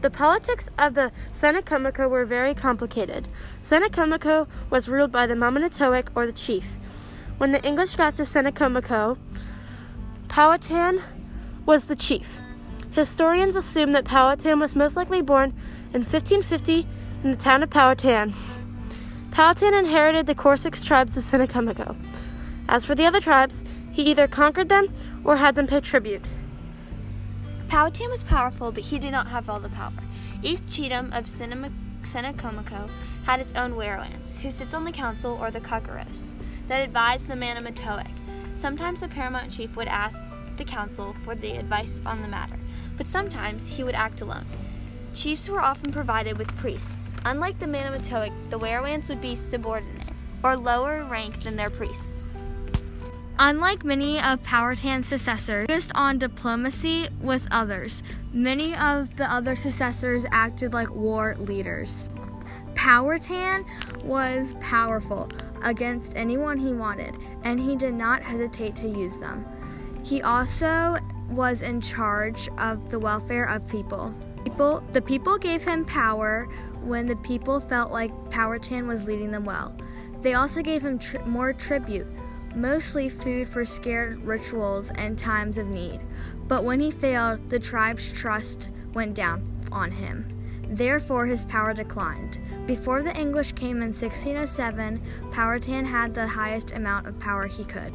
The politics of the Tsenacomoco were very complicated. Tsenacomoco was ruled by the Mamanatowick or the chief. When the English got to Tsenacomoco, Powhatan was the chief. Historians assume that Powhatan was most likely born in 1550 in the town of Powhatan. Powhatan inherited the core six tribes of Tsenacomoco. As for the other tribes, he either conquered them or had them pay tribute. Powhatan was powerful, but he did not have all the power. Each chiefdom of Tsenacomoco had its own werowance, who sits on the council or the cockarouse, that advised the Manamotowick. Sometimes the paramount chief would ask the council for the advice on the matter, but sometimes he would act alone. Chiefs were often provided with priests. Unlike the Manamotowick, the werowance would be subordinate, or lower ranked than their priests. Unlike many of Powhatan's successors, focused on diplomacy with others, many of the other successors acted like war leaders. Powhatan was powerful against anyone he wanted, and he did not hesitate to use them. He also was in charge of the welfare of people. People, the people gave him power when the people felt like Powhatan was leading them well. They also gave him tri- more tribute mostly food for scared rituals and times of need. But when he failed, the tribe's trust went down on him. Therefore, his power declined. Before the English came in 1607, Powhatan had the highest amount of power he could.